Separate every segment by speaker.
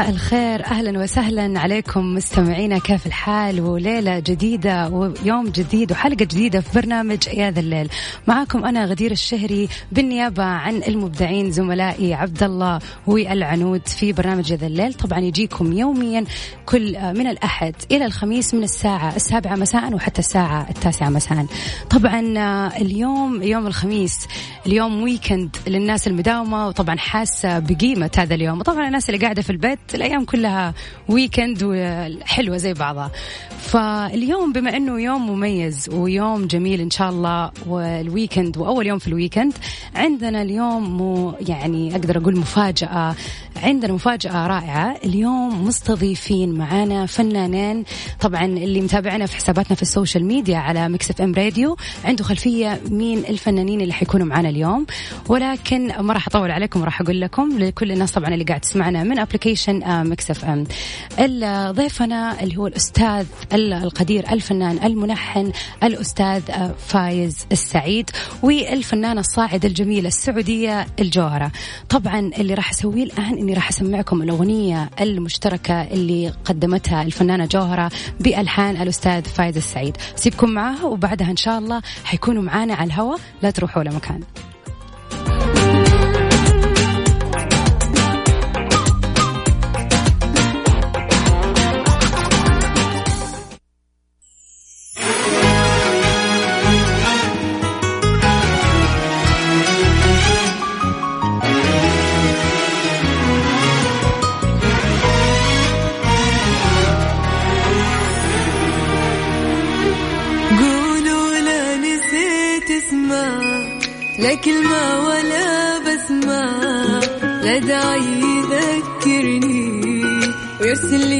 Speaker 1: مساء الخير. أهلا وسهلا عليكم مستمعينا. كيف الحال؟ وليلة جديدة ويوم جديد وحلقة جديدة في برنامج يا ذا الليل. معاكم أنا غدير الشهري بالنيابة عن المبدعين زملائي عبد الله والعنود في برنامج يا ذا الليل. طبعا يجيكم يوميا كل من الأحد إلى الخميس من الساعة السابعة مساء وحتى الساعة التاسعة مساء. طبعا اليوم يوم الخميس اليوم weekend للناس المداومة وطبعا حاسة بقيمة هذا اليوم. وطبعا الناس اللي قاعدة في البيت الأيام كلها weekend وحلوة زي بعضها. فاليوم بما إنه يوم مميز ويوم جميل إن شاء الله وال weekend وأول يوم في ال weekend عندنا اليوم مو يعني أقدر أقول مفاجأة عندنا مفاجأة رائعة. اليوم مستضيفين معانا فنانين طبعا اللي متابعنا في حساباتنا في ال social media على ميكس إف إم راديو. عنده خلفية مين الفنانين اللي حيكونوا معانا اليوم. ولكن ما راح أطول عليكم راح أقول لكم لكل الناس طبعا اللي قاعد تسمعنا من application ميكس إف إم. ضيفنا اللي هو الأستاذ القدير الفنان الملحن الأستاذ فايز السعيد والفنانه الصاعده الجميله السعودية الجوهرة. طبعا اللي راح أسويه الآن إني راح أسمعكم الأغنية المشتركة اللي قدمتها الفنانة جوهرة بألحان الأستاذ فايز السعيد. سيبكم معاها وبعدها إن شاء الله حيكونوا معانا على الهواء لا تروحوا لمكان
Speaker 2: داعي يذكرني ويرسل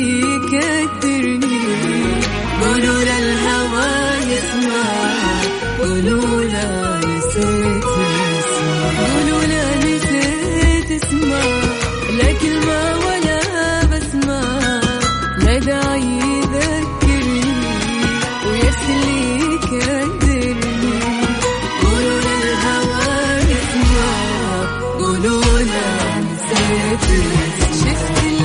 Speaker 2: لا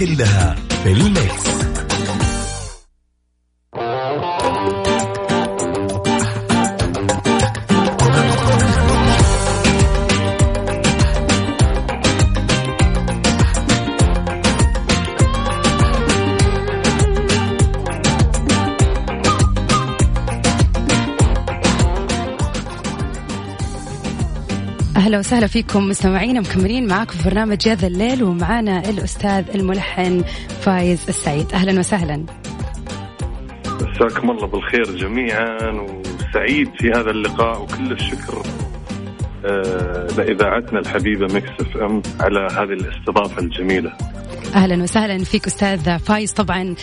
Speaker 3: هي
Speaker 1: وسهلا فيكم مستمعينا مكملين معاكم في برنامج يا ذا الليل ومعانا الأستاذ الملحن فايز السعيد. أهلا وسهلا.
Speaker 4: مساكم الله بالخير جميعا وسعيد في هذا اللقاء وكل الشكر. آه، لإذاعتنا الحبيبة مكس إف إم على هذه الاستضافة الجميلة.
Speaker 1: أهلا وسهلا فيك أستاذ فايز. طبعا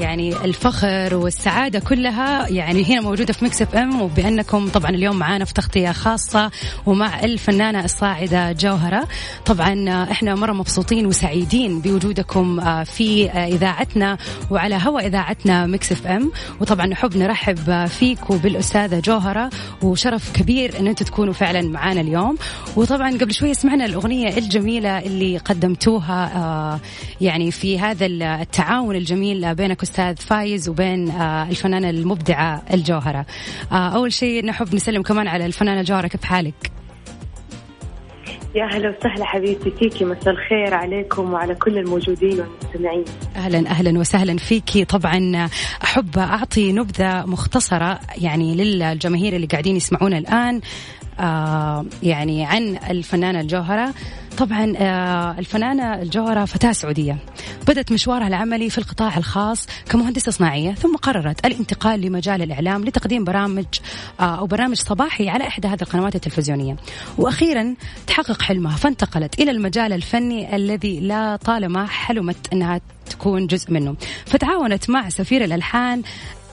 Speaker 1: يعني الفخر والسعادة كلها يعني هنا موجودة في مكس إف إم وبأنكم طبعا اليوم معانا في تغطية خاصة ومع الفنانة الصاعدة جوهرة. طبعا إحنا مرة مبسوطين وسعيدين بوجودكم في إذاعتنا وعلى هوا إذاعتنا مكس إف إم. وطبعا نحب نرحب فيك وبالأستاذة جوهرة وشرف كبير إن أنتم تكونوا فعلا معانا اليوم. وطبعا قبل شوية سمعنا الأغنية الجميلة اللي قدمتوها آه، يعني في هذا التعاون الجميل بينك أستاذ فايز وبين آه، الفنانة المبدعة الجوهرة. آه، أول شيء نحب نسلم كمان على الفنانة جوهرة كيف حالك؟
Speaker 5: يا أهلا وسهلا حبيبتي فيكي مساء الخير عليكم وعلى كل الموجودين والمستمعين.
Speaker 1: أهلا أهلا وسهلا فيكي. طبعا أحب أعطي نبذة مختصرة يعني للجماهير اللي قاعدين يسمعونا الآن. يعني عن الفنانة الجوهرة. طبعا آه الفنانة الجوهرة فتاة سعودية. بدأت مشوارها العملي في القطاع الخاص كمهندسة صناعية ثم قررت الانتقال لمجال الإعلام لتقديم برامج آه أو برنامج صباحي على إحدى هذه القنوات التلفزيونية. وأخيرا تحقق حلمها فانتقلت إلى المجال الفني الذي لا طالما حلمت أنها تكون جزء منه. فتعاونت مع سفير الألحان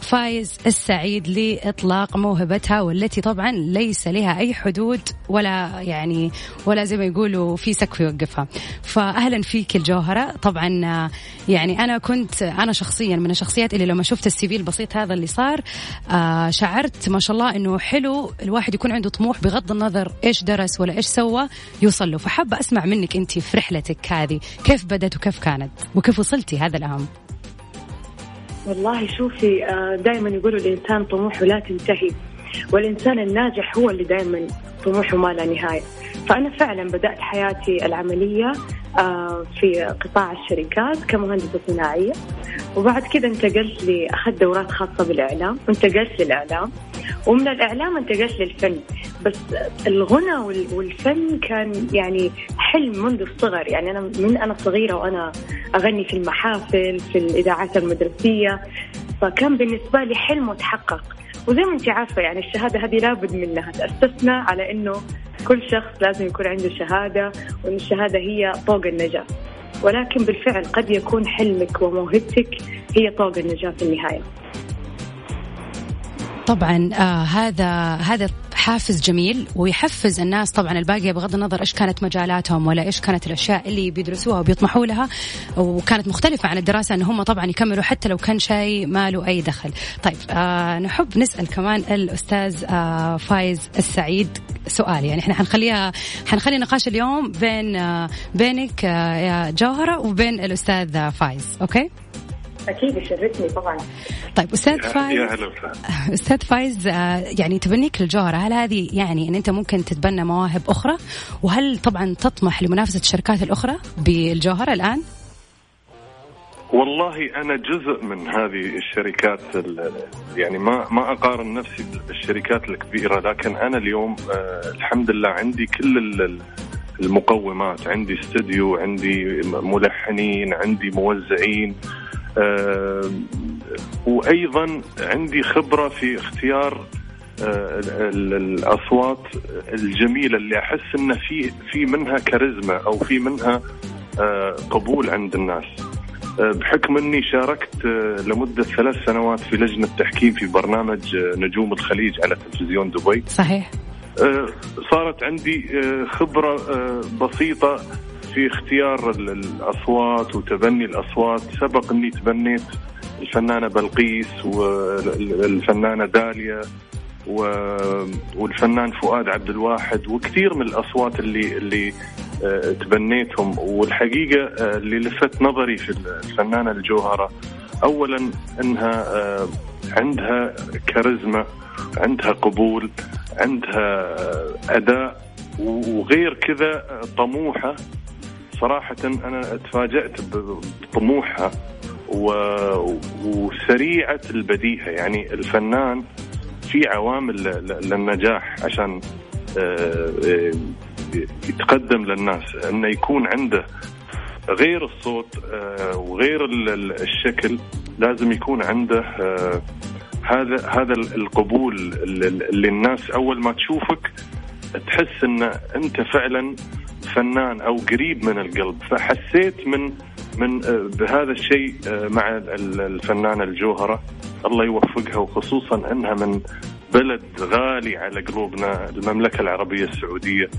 Speaker 1: فايز السعيد لإطلاق موهبتها والتي طبعا ليس لها أي حدود ولا يعني ولا زي ما يقولوا في سقف يوقفها. فأهلا فيك الجوهرة. طبعا يعني أنا كنت أنا شخصيا من الشخصيات اللي لما شفت السي في البسيط هذا اللي صار آه شعرت ما شاء الله أنه حلو. الواحد يكون عنده طموح بغض النظر إيش درس ولا إيش سوى يوصل له. فحابة أسمع منك أنت في رحلتك هذه. كيف بدت وكيف كانت؟ وكيف وصلتي هذا الأهم
Speaker 5: والله شوفي آه، دائما يقولوا الإنسان طموحه لا تنتهي. والإنسان الناجح هو اللي دائما طموحه ما لا نهاية. فأنا فعلا بدأت حياتي العملية آه، في قطاع الشركات كمهندسة صناعية. وبعد كذا انتقلت أخذت دورات خاصة بالإعلام وانتقلت للإعلام. ومن الإعلام انتقلت للفن. بس الغنى والفن كان يعني حلم منذ الصغر. يعني أنا من أنا صغيرة وأنا أغني في المحافل في الإذاعات المدرسية. فكان بالنسبة لي حلم وتحقق وزي ما انت عارفة يعني الشهادة هذه لابد منها. تأسسنا على إنه كل شخص لازم يكون عنده شهادة وإن الشهادة هي طوق النجاة. ولكن بالفعل قد يكون حلمك وموهبتك هي طوق النجاة في النهاية.
Speaker 1: طبعا آه هذا هذا حافز جميل ويحفز الناس طبعا الباقية بغض النظر إيش كانت مجالاتهم ولا إيش كانت الأشياء اللي بيدرسوها وبيطمحوا لها وكانت مختلفة عن الدراسة إن هم طبعا يكملوا حتى لو كان شيء ما له أي دخل. طيب آه نحب نسأل كمان الأستاذ آه فايز السعيد سؤال يعني إحنا حنخليها حنخلي نقاش اليوم بين آه بينك آه يا جوهرة وبين الأستاذ فايز okay؟
Speaker 5: أكيد يشرفني طبعا.
Speaker 1: طيب أستاذ فايز
Speaker 4: يا هلا
Speaker 1: أستاذ فايز آه، يعني تبنيك للجوهره هل هذه يعني إن أنت ممكن تتبنى مواهب أخرى؟ وهل طبعا تطمح لمنافسة الشركات الأخرى بالجوهره الآن؟
Speaker 4: والله أنا جزء من هذه الشركات يعني ما ما أقارن نفسي بالشركات الكبيرة لكن أنا اليوم آه الحمد لله عندي كل المقومات عندي استوديو عندي ملحنين عندي موزعين. وأيضا عندي خبرة في اختيار آه، الأصوات الجميلة اللي أحس إن في في منها كاريزما أو في منها آه، قبول عند الناس. بحكم إني شاركت لمدة ثلاث سنوات في لجنة تحكيم في برنامج نجوم الخليج على تلفزيون دبي.
Speaker 1: صحيح.
Speaker 4: صارت عندي خبرة بسيطة في اختيار الأصوات وتبني الأصوات. سبق إني تبنيت الفنانة بلقيس والفنانة داليا والفنان فؤاد عبد الواحد وكثير من الأصوات اللي اللي آه، تبنيتهم. والحقيقة آه، اللي لفت نظري في الفنانة الجوهرة اولا إنها آه، عندها كاريزما عندها قبول عندها أداء وغير كذا طموحة. صراحة أنا تفاجأت بطموحها وسريعة البديهة. يعني الفنان في عوامل للنجاح عشان آه، آه، يتقدم للناس. انه يكون عنده غير الصوت آه، وغير الشكل لازم يكون عنده هذا هذا القبول اللي الناس أول ما تشوفك تحس إن أنت فعلا فنان أو قريب من القلب فحسيت من من بهذا الشيء مع الفنانة الجوهرة. الله يوفقها وخصوصا إنها من بلد غالي على قلوبنا المملكة العربية السعودية.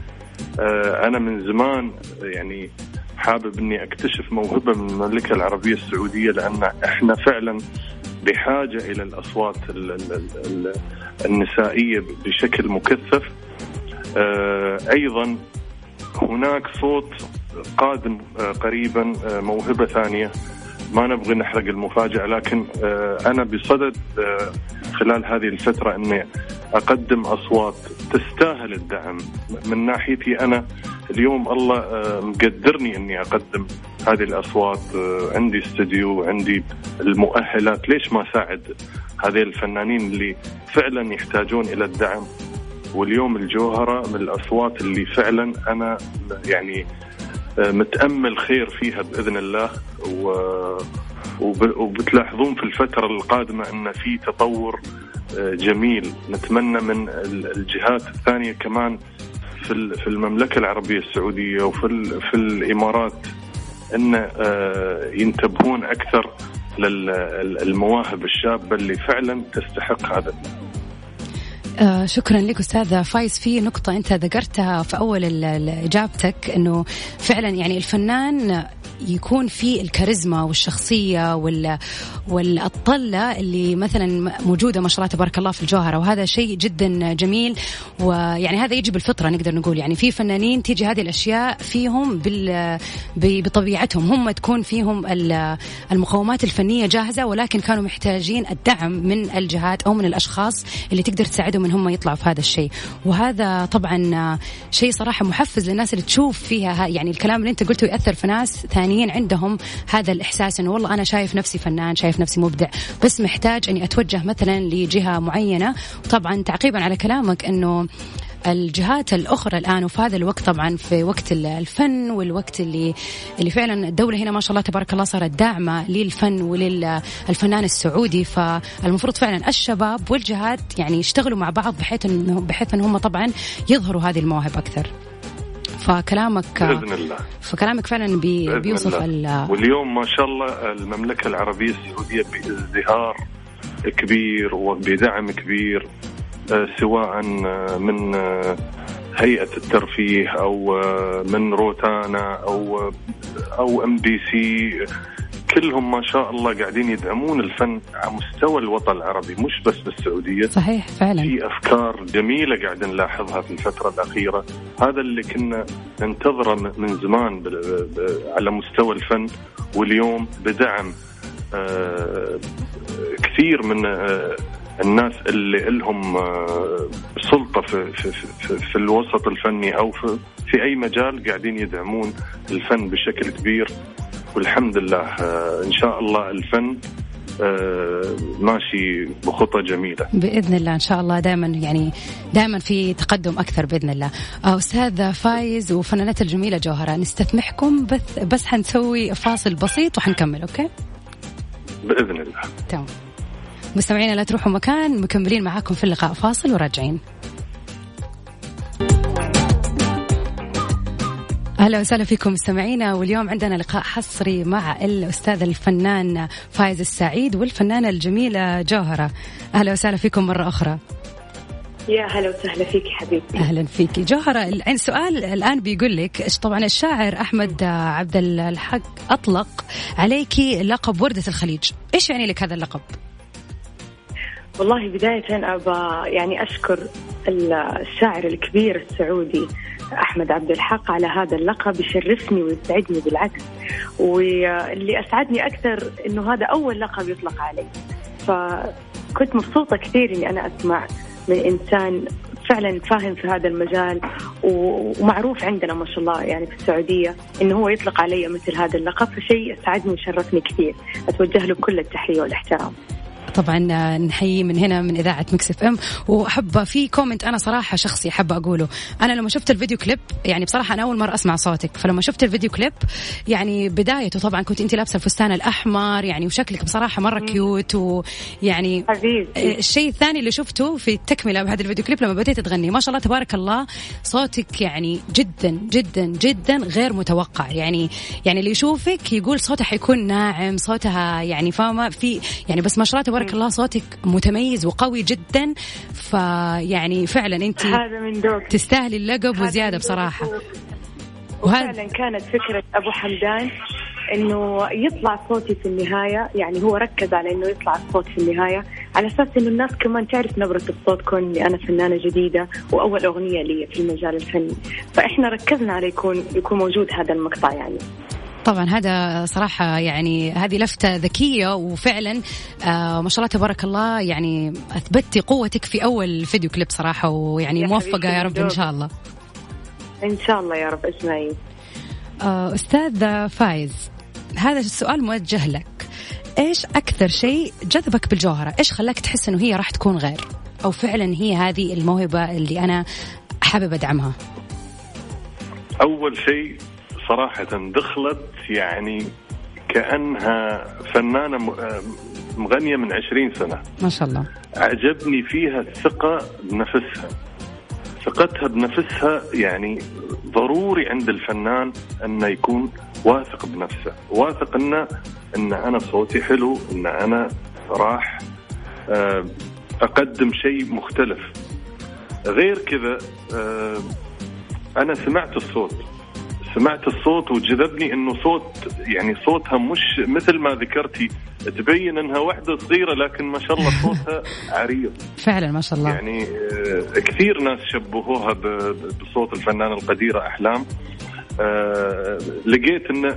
Speaker 4: آه، أنا من زمان يعني حابب إني أكتشف موهبة من المملكة العربية السعودية لأن إحنا فعلا بحاجة إلى الأصوات النسائية بشكل مكثف. آه، أيضا هناك صوت قادم آه، قريبا موهبة ثانية. ما نبغي نحرق المفاجأة لكن آه، أنا بصدد آه، خلال هذه الفترة أني أقدم أصوات تستاهل الدعم. من ناحيتي أنا اليوم الله آه، مقدرني أني أقدم هذه الأصوات عندي استوديو عندي المؤهلات. ليش ما أساعد هذه الفنانين اللي فعلا يحتاجون إلى الدعم؟ واليوم الجوهرة من الأصوات اللي فعلا أنا يعني متأمل خير فيها بإذن الله. و وبتلاحظون في الفترة القادمة أن في تطور آه، جميل. نتمنى من الجهات الثانية كمان في في المملكة العربية السعودية وفي في الإمارات أن آه، ينتبهون أكثر للمواهب الشابة اللي فعلا تستحق هذا.
Speaker 1: آه شكرا لك أستاذ فايز. في نقطة أنت ذكرتها في أول إجابتك إنه فعلا يعني الفنان يكون في الكاريزما والشخصية وال والطلة اللي مثلا موجودة ما شاء الله تبارك الله في الجوهرة. وهذا شيء جدا جميل. ويعني هذا يجي بالفطرة نقدر نقول. يعني في فنانين تيجي هذه الأشياء فيهم بال... بطبيعتهم. هم تكون فيهم المقومات الفنية جاهزة ولكن كانوا محتاجين الدعم من الجهات أو من الأشخاص اللي تقدر تساعدهم إن هم يطلعوا في هذا الشيء. وهذا طبعا شيء صراحة محفز للناس اللي تشوف فيها يعني الكلام اللي أنت قلته يأثر في ناس ثانيين عندهم هذا الإحساس إنه والله أنا شايف نفسي فنان شايف نفسي مبدع بس محتاج أني أتوجه مثلا لجهة معينة وطبعا تعقيبا على كلامك إنه الجهات الأخرى الآن وفي هذا الوقت طبعا في وقت الفن والوقت اللي اللي فعلا الدولة هنا ما شاء الله تبارك الله صارت داعمة للفن وللفنان السعودي فالمفروض فعلا الشباب والجهات يعني يشتغلوا مع بعض بحيث انه بحيث إن هم طبعا يظهروا هذه المواهب أكثر. فكلامك
Speaker 4: بإذن الله.
Speaker 1: فكلامك فعلا بي بيوصف
Speaker 4: واليوم ما شاء الله المملكة العربية السعودية بازدهار كبير وبدعم كبير آه، سواء آه، من آه، هيئة الترفيه أو من روتانا أو أو ام بي سي كلهم ما شاء الله قاعدين يدعمون الفن على مستوى الوطن العربي مش بس بالسعودية.
Speaker 1: صحيح فعلا.
Speaker 4: في أفكار جميلة قاعد نلاحظها في الفترة الأخيرة. هذا اللي كنا ننتظره من زمان على مستوى الفن. واليوم بدعم آه، كثير من آه، الناس اللي لهم آه، سلطة في, في, في, في الوسط الفني أو في, في أي مجال قاعدين يدعمون الفن بشكل كبير. والحمد لله آه، إن شاء الله الفن آه، ماشي بخطى جميلة.
Speaker 1: بإذن الله إن شاء الله دائما يعني دائما في تقدم أكثر بإذن الله. آه، أستاذ فايز وفنانات الجميلة جوهرة نستسمحكم بس بس حنسوي فاصل بسيط وحنكمل okay؟
Speaker 4: بإذن الله.
Speaker 1: تمام. مستمعينا لا تروحوا مكان مكملين معاكم في اللقاء فاصل وراجعين. أهلا وسهلا فيكم مستمعينا واليوم عندنا لقاء حصري مع الأستاذ الفنان فايز السعيد والفنانة الجميلة جوهرة. أهلا وسهلا فيكم مرة أخرى.
Speaker 5: يا هلا وسهلا فيك حبيبتي.
Speaker 1: أهلا فيك. جوهرة السؤال الآن بيقول لك طبعا الشاعر أحمد عبد الحق أطلق عليك لقب وردة الخليج؟ إيش يعني لك هذا اللقب؟
Speaker 5: والله بداية أبى يعني أشكر الشاعر الكبير السعودي أحمد عبد الحق على هذا اللقب يشرفني ويسعدني بالعكس واللي أسعدني أكثر إنه هذا أول لقب يطلق علي. فكنت مبسوطة كثير إني أنا أسمع من إنسان فعلا فاهم في هذا المجال ومعروف عندنا ما شاء الله يعني في السعودية إنه هو يطلق علي مثل هذا اللقب فشيء أسعدني وشرفني كثير. أتوجه له كل التحية والإحترام.
Speaker 1: طبعا نحيي من هنا من إذاعة مكس إف إم. وأحب في comment أنا صراحة شخصي أحب أقوله. أنا لما شفت ال video clip يعني بصراحة أنا أول مرة أسمع صوتك. فلما شفت ال video clip يعني بدايته طبعا كنت أنت لابسة الفستان الأحمر يعني وشكلك بصراحة مرة كيوت ويعني
Speaker 5: حبيبي
Speaker 1: الشيء الثاني اللي شفته في التكملة بهذا الفيديو كليب لما بديت تغني ما شاء الله تبارك الله صوتك يعني جدا جدا جدا غير متوقع. يعني يعني اللي يشوفك يقول صوتها حيكون ناعم صوتها يعني فاهمة؟ في يعني بس ما شاء الله تبارك تبارك الله صوتك متميز وقوي جدا. فيعني فعلا أنت
Speaker 5: هذا من
Speaker 1: تستاهلي اللقب وزيادة بصراحة.
Speaker 5: وفعلا كانت فكرة أبو حمدان إنه يطلع صوتي في النهاية. يعني هو ركز على إنه يطلع الصوت في النهاية. على أساس إنه الناس كمان تعرف نبرة الصوت كوني أنا فنانة جديدة وأول أغنية لي في المجال الفني. فإحنا ركزنا على يكون يكون موجود هذا المقطع يعني.
Speaker 1: طبعا هذا صراحة يعني هذه لفتة ذكية وفعلا آه ما شاء الله تبارك الله يعني أثبتي قوتك في أول فيديو كليب صراحة ويعني موفقة يا رب إن شاء الله
Speaker 5: إن شاء الله يا رب اسمعي
Speaker 1: آه أستاذ فايز هذا السؤال موجه لك إيش أكثر شيء جذبك بالجوهرة؟ إيش خلاك تحس إنه هي راح تكون غير؟ أو فعلا هي هذه الموهبة اللي أنا حابب أدعمها؟
Speaker 4: أول شيء صراحة دخلت يعني كأنها فنانة مغنية من عشرين سنة.
Speaker 1: ما شاء الله.
Speaker 4: عجبني فيها الثقة بنفسها. ثقتها بنفسها يعني ضروري عند الفنان انه يكون واثق بنفسه. واثق انه إن أنا صوتي حلو إن أنا راح آه، أقدم شيء مختلف. غير كذا آه، أنا سمعت الصوت. سمعت الصوت وجذبني إنه صوت يعني صوتها مش مثل ما ذكرتي تبين إنها واحدة صغيرة لكن ما شاء الله صوتها عريض.
Speaker 1: فعلا ما شاء الله.
Speaker 4: يعني آه، كثير ناس شبهوها بصوت الفنانة القديرة أحلام. آه، لقيت انه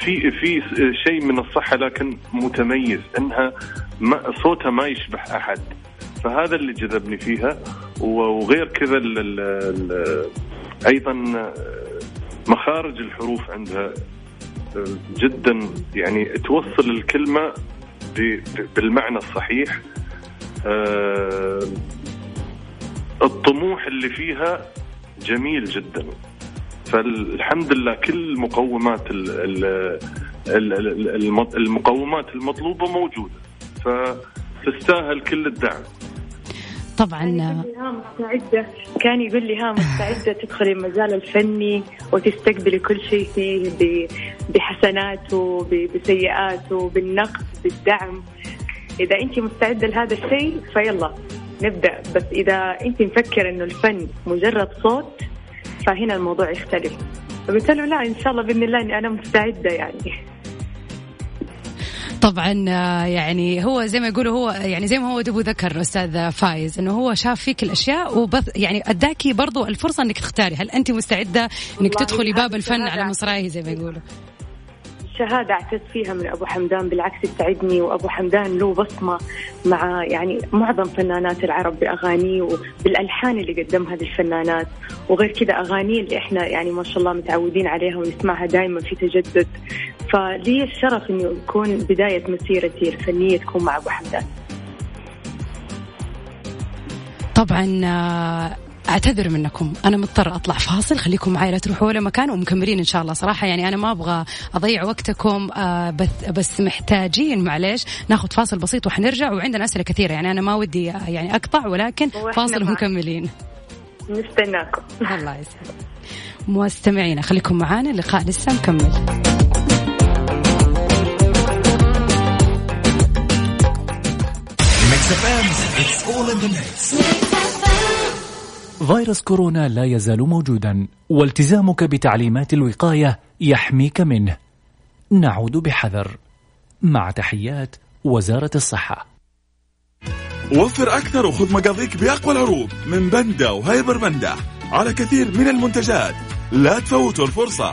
Speaker 4: في في شيء من الصحة لكن متميز إنها ما صوتها ما يشبه أحد. فهذا اللي جذبني فيها. وغير كذا أيضا مخارج الحروف عندها آه، جدا يعني توصل الكلمة بالمعنى الصحيح. آه، الطموح اللي فيها جميل جدا. فالحمد لله كل مقومات المقومات المطلوبة موجودة. فتستاهل كل الدعم.
Speaker 1: طبعا.
Speaker 5: ها مستعدة. كان يقول لي ها مستعدة تدخلي المجال الفني وتستقبلي كل شيء فيه بحسناته بسيئاته بالنقد بالدعم. إذا أنت مستعدة لهذا الشيء فيلا نبدأ. بس إذا أنت مفكرة إنه الفن مجرد صوت فهنا الموضوع يختلف. فقلت له لا إن شاء الله بإذن الله إني أنا مستعدة يعني.
Speaker 1: طبعا آه، يعني هو زي ما يقولوا هو يعني زي ما هو دبو ذكر أستاذ فايز إنه هو شاف فيك الأشياء وبث يعني أداكي برضو الفرصة إنك تختاري. هل انت مستعدة إنك تدخلي باب الفن على مصراعيه زي ما يقولوا؟
Speaker 5: شهادة اعتز فيها من أبو حمدان بالعكس يسعدني وأبو حمدان له بصمة مع يعني معظم فنانات العرب بأغانيه وبالألحان اللي قدمها للفنانات وغير كذا أغانيه اللي إحنا يعني ما شاء الله متعودين عليها ونسمعها دائما في تجدد. فلي الشرف إنه يكون بداية مسيرتي الفنية تكون مع أبو حمدان.
Speaker 1: طبعا أعتذر منكم. أنا مضطر أطلع فاصل. خليكم معي لا تروحوا ولا مكان ومكملين إن شاء الله. صراحة يعني أنا ما أبغى أضيع وقتكم آه بس بس محتاجين معليش. ناخذ فاصل بسيط وحنرجع وعندنا أسئلة كثيرة. يعني أنا ما ودي يعني أقطع ولكن فاصل ومكملين.
Speaker 5: نستناكم.
Speaker 1: الله يسعدك مستمعينا خليكم معانا. اللقاء لسه مكمل. It's all in the mix.
Speaker 3: فيروس كورونا لا يزال موجودا والتزامك بتعليمات الوقاية يحميك منه. نعود بحذر. مع تحيات وزارة الصحة.
Speaker 6: وفر أكثر وخذ مقاضيك بأقوى العروض من بندا وهايبر بندا على كثير من المنتجات. لا تفوتوا الفرصة.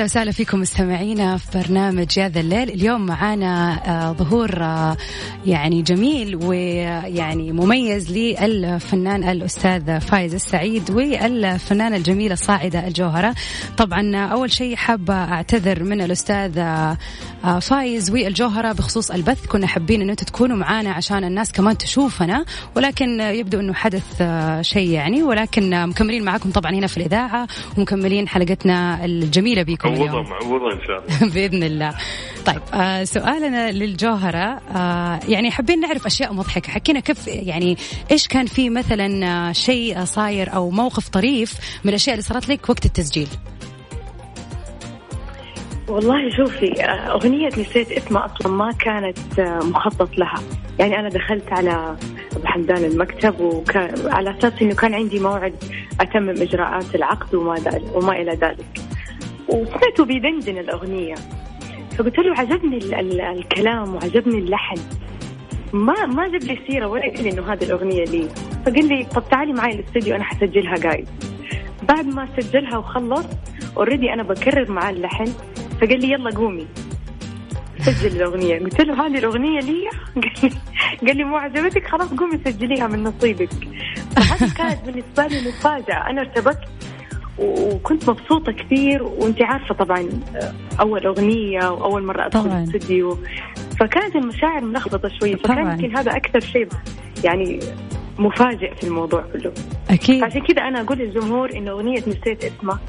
Speaker 1: أهلا وسهلا فيكم مستمعينا في برنامج يا ذا الليل. اليوم معانا آه، ظهور آه، يعني جميل ويعني مميز للفنان الأستاذ فايز السعيد والفنانة الجميلة الصاعده الجوهرة. طبعا أول شيء حابه أعتذر من الأستاذ آه، فايز والجوهرة بخصوص البث. كنا حابين إن أنتم تكونوا معانا عشان الناس كمان تشوفنا ولكن يبدو إنه حدث شيء يعني. ولكن مكملين معاكم طبعا هنا في الإذاعة ومكملين حلقتنا الجميلة بكم
Speaker 4: معوضة
Speaker 1: اليوم.
Speaker 4: معوضة إن شاء الله.
Speaker 1: بإذن الله. طيب آه سؤالنا للجوهرة آه يعني حابين نعرف أشياء مضحكة. حكينا كيف يعني إيش كان في مثلا آه، شيء صاير أو موقف طريف من الأشياء اللي صارت لك وقت التسجيل؟
Speaker 5: والله شوفي آه، أغنية نسيت اسمها أصلا ما كانت آه، مخطط لها. يعني أنا دخلت على أبو حمدان المكتب وكان على أساس إنه كان عندي موعد أتمم إجراءات العقد وما, ذلك وما إلى ذلك. وسمعته بيدندن الأغنية. فقلت له عجبني ال- ال- الكلام وعجبني اللحن. ما ما جاب لي سيرة ولا قال لي إنه هذه الأغنية لي. فقال لي طب تعالي معي الاستديو أنا حسجلها guide بعد ما سجلها وخلص already أنا بكرر معاه اللحن. فقال لي يلا قومي. سجل الأغنية. قلت له هذه الأغنية لي؟ قال لي قال لي مو عجبتك؟ خلاص قومي سجليها من نصيبك. فهذه كانت بالنسبة لي مفاجأة. أنا ارتبكت و- وكنت مبسوطة كثير وانت عارفة طبعا أول أغنية وأول مرة أدخل
Speaker 1: طبعاً.
Speaker 5: الاستديو فكانت المشاعر ملخبطة شوية فكان. يمكن هذا أكثر شيء يعني مفاجئ في الموضوع كله.
Speaker 1: أكيد.
Speaker 5: فعشان كذا أنا أقول للجمهور إنه أغنية نسيت اسمها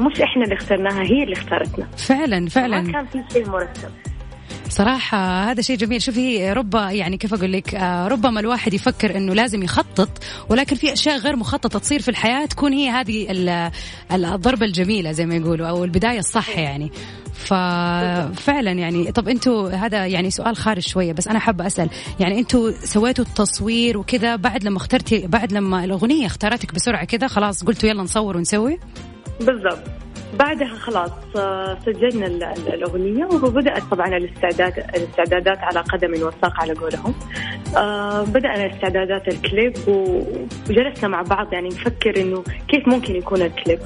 Speaker 5: مش إحنا اللي اخترناها هي اللي اختارتنا.
Speaker 1: فعلا
Speaker 5: ما
Speaker 1: فعلا
Speaker 5: كان في شيء مرتب.
Speaker 1: صراحة هذا شيء جميل. شوفي رب يعني كيف أقول لك آه، ربما الواحد يفكر أنه لازم يخطط ولكن في أشياء غير مخططة تصير في الحياة تكون هي هذه ال- ال- الضربة الجميلة زي ما يقولوا أو البداية الصح يعني. ففعلا يعني. طب أنتوا هذا يعني سؤال خارج شوية بس أنا حابة أسأل يعني أنتوا سويتوا التصوير وكذا بعد لما اخترتي بعد لما الأغنية اختارتك بسرعة كذا خلاص قلتوا يلا نصور ونسوي؟
Speaker 5: بالضبط. بعدها خلاص آه، سجلنا ال- ال- الأغنية وبدأت طبعا الاستعداد الاستعدادات على قدم وساق على قولهم. آه، بدأنا استعدادات الكليب وجلسنا مع بعض يعني نفكر إنه كيف ممكن يكون الكليب.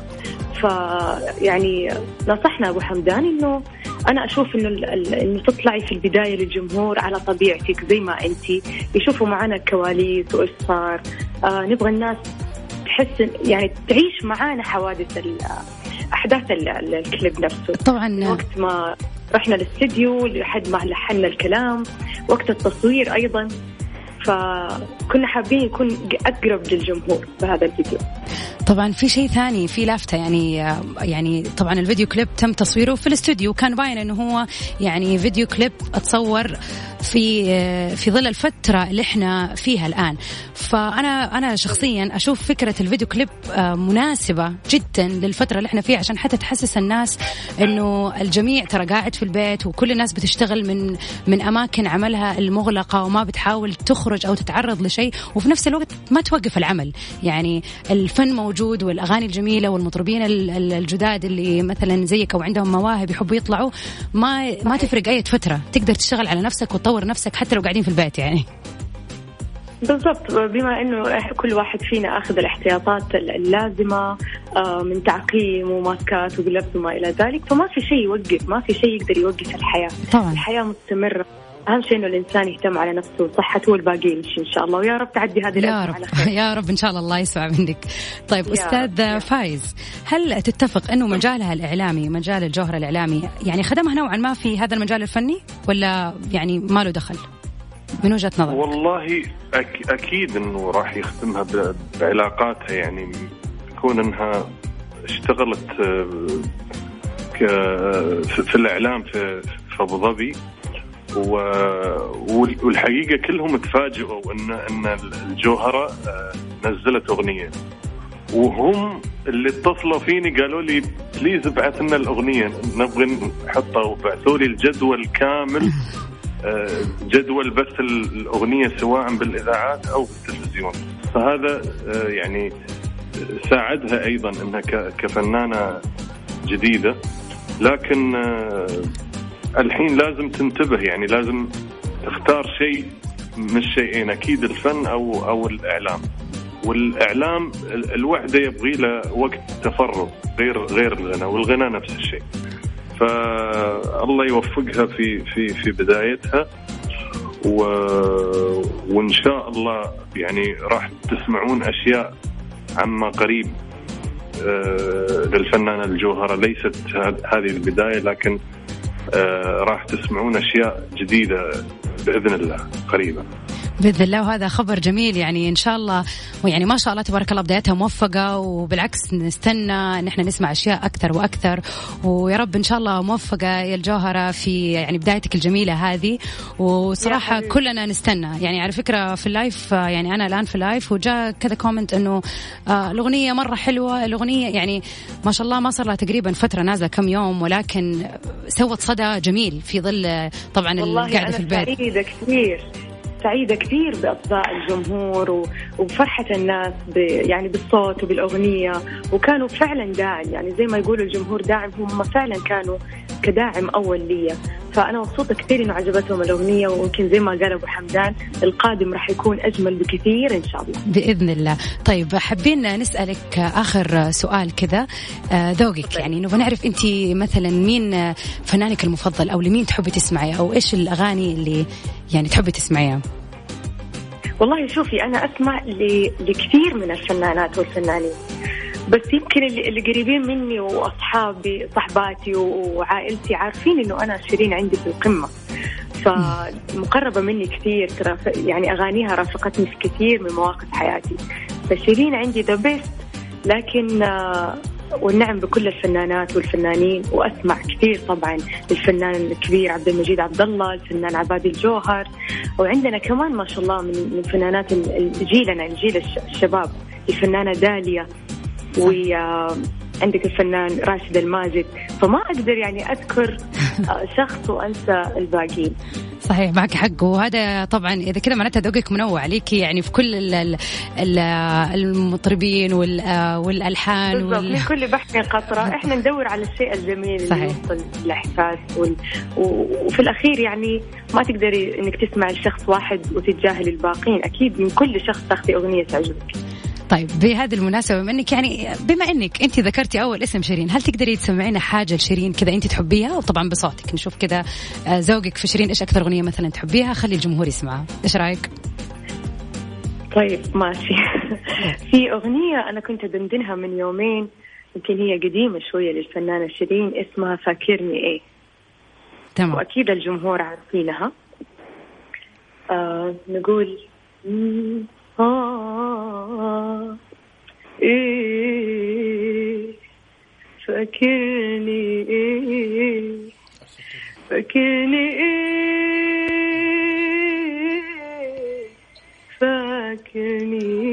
Speaker 5: فيعني نصحنا أبو حمدان إنه أنا أشوف إنه إنه تطلعي في البداية للجمهور على طبيعتك زي ما أنت. يشوفوا معنا الكواليس وإيش صار. آه، نبغى الناس تحس يعني تعيش معانا حوادث أحداث ال- ال- الكليب نفسه.
Speaker 1: طبعا.
Speaker 5: وقت ما رحنا الاستديو لحد ما لحنا الكلام وقت التصوير أيضا. فكنا حابين يكون أقرب للجمهور بهذا الفيديو.
Speaker 1: طبعا في شيء ثاني في لافته يعني يعني طبعا الفيديو كليب تم تصويره في الاستوديو. كان باين إنه هو يعني فيديو كليب أتصور في في ظل الفترة اللي إحنا فيها الآن. فأنا أنا شخصيا أشوف فكرة الفيديو كليب آه، مناسبة جدا للفترة اللي إحنا فيها عشان حتى تحسس الناس إنه الجميع ترى قاعد في البيت وكل الناس بتشتغل من من أماكن عملها المغلقة وما بتحاول تخرج أو تتعرض لشيء وفي نفس الوقت ما توقف العمل. يعني الفن موجود والأغاني الجميلة والمطربين ال- ال- الجداد اللي مثلا زيك أو عندهم مواهب يحبوا يطلعوا ما ما تفرق أي فترة. تقدر تشتغل على نفسك وتطور نفسك حتى لو قاعدين في البيت يعني.
Speaker 5: بالضبط. بما إنه كل واحد فينا أخذ الاحتياطات ال- اللازمة آه، من تعقيم وماسكات وجلبس وما إلى ذلك فما في شيء يوقف ما في شيء يقدر يوقف الحياة.
Speaker 1: طبعا.
Speaker 5: الحياة مستمرة. أهم شيء إنه الإنسان يهتم على نفسه وصحته والباقي يمشي إن شاء الله. ويا رب تعدي هذه
Speaker 1: يا رب.
Speaker 5: على خير.
Speaker 1: يا رب إن شاء الله الله يسمع منك. طيب أستاذ
Speaker 5: رب.
Speaker 1: فايز هل تتفق إنه مجالها الإعلامي مجال الجوهره الإعلامي يعني خدمها نوعا ما في هذا المجال الفني ولا يعني ما له دخل؟ من وجهة نظرك.
Speaker 4: والله أك أكيد إنه راح يخدمها بعلاقاتها. يعني كون إنها اشتغلت آه، في الإعلام في في أبو ظبي. والحقيقة كلهم تفاجئوا إن إن الجوهرة آه، نزلت أغنية. وهم اللي اتصلوا فيني قالوا لي بليز ابعث لنا الأغنية نبغى نحطها وبعثوا لي الجدول كامل. آه، جدول بث الأغنية سواء بالإذاعات أو بالتلفزيون. فهذا آه، يعني ساعدها أيضا إنها كفنانة جديدة. لكن الحين لازم تنتبه يعني لازم تختار شيء من الشيئين أكيد الفن أو أو الإعلام. والإعلام الوحدة يبغي له وقت تفرغ غير غير الغنى والغنى نفس الشيء. فالله يوفقها في في في بدايتها و... وإن شاء الله يعني راح تسمعون أشياء عما قريب آه، للفنانة الجوهرة. ليست هذه البداية لكن راح تسمعون أشياء جديدة بإذن الله قريبا.
Speaker 1: بإذن الله وهذا خبر جميل. يعني إن شاء الله ويعني ما شاء الله تبارك الله بدايتها موفقة وبالعكس نستنى ان إحنا نسمع أشياء أكثر وأكثر. ويا رب إن شاء الله موفقة يا الجوهرة في يعني بدايتك الجميلة هذه. وصراحة كلنا نستنى. يعني على فكرة في ال live يعني أنا الآن في ال live وجاء كذا comment إنه آه الأغنية مرة حلوة. الأغنية يعني ما شاء الله ما صار لها تقريبا فترة نازلة كم يوم ولكن سوت صدى جميل في ظل طبعا القعدة في البيت.
Speaker 5: سعيدة كثير. سعيدة كثير بإصداء الجمهور وبفرحة الناس يعني بالصوت وبالأغنية وكانوا فعلا داعم. يعني زي ما يقولوا الجمهور داعم هم فعلا كانوا كداعم أول لي فأنا مبسوطة كثير إنه عجبتهم الأغنية ويمكن زي ما قال أبو حمدان القادم راح يكون أجمل بكثير إن شاء الله.
Speaker 1: بإذن الله. طيب حابين نسألك آخر سؤال كذا. آه، ذوقك يعني نبغى نعرف أنت مثلا مين فنانك المفضل أو لمين تحبي تسمعي أو إيش الأغاني اللي يعني تحبي تسمعيها؟
Speaker 5: والله شوفي أنا أسمع لكثير من الفنانات والفنانين بس يمكن اللي, اللي قريبين مني وأصحابي صحباتي وعائلتي عارفين إنه أنا شيرين عندي في القمة. فمقربة مني كثير ترى يعني أغانيها رافقتني في كثير من مواقف حياتي. فشيرين عندي the best لكن آه، والنعم بكل الفنانات والفنانين وأسمع كثير طبعا الفنان الكبير عبد المجيد عبد الله، الفنان عبادي الجوهر وعندنا كمان ما شاء الله من فنانات جيلنا الجيل الشباب الفنانة داليا وعندك الفنان راشد الماجد. فما أقدر يعني أذكر شخص وأنسى الباقيين
Speaker 1: صحيح معك حق. وهذا طبعا إذا كذا معناتها ذوقك منوع عليكي يعني في كل ال ال المطربين والألحان
Speaker 5: بالضبط وال... من كل بحر قطرة. إحنا ندور على الشيء الجميل صحيح. اللي يوصل الاحساس وال... وفي الأخير يعني ما تقدري إنك تسمع لشخص واحد وتتجاهلي الباقين أكيد من كل شخص تاخذي أغنية تعجبك.
Speaker 1: طيب بهذه المناسبة بما إنك يعني بما إنك أنت ذكرتي أول اسم شيرين، هل تقدري تسمعينا حاجة لشيرين كذا أنت تحبيها؟ وطبعا بصوتك نشوف كذا آه، ذوقك في شيرين إيش أكثر أغنية مثلا تحبيها؟ خلي الجمهور يسمعها، إيش رأيك؟
Speaker 5: طيب ماشي. في أغنية أنا كنت ادندنها من يومين يمكن هي قديمة شوية للفنانة شيرين اسمها فاكرني إيه. تمام. وأكيد الجمهور عارفينها. آه نقول آه إيه فاكرني إيه فاكرني إيه فاكرني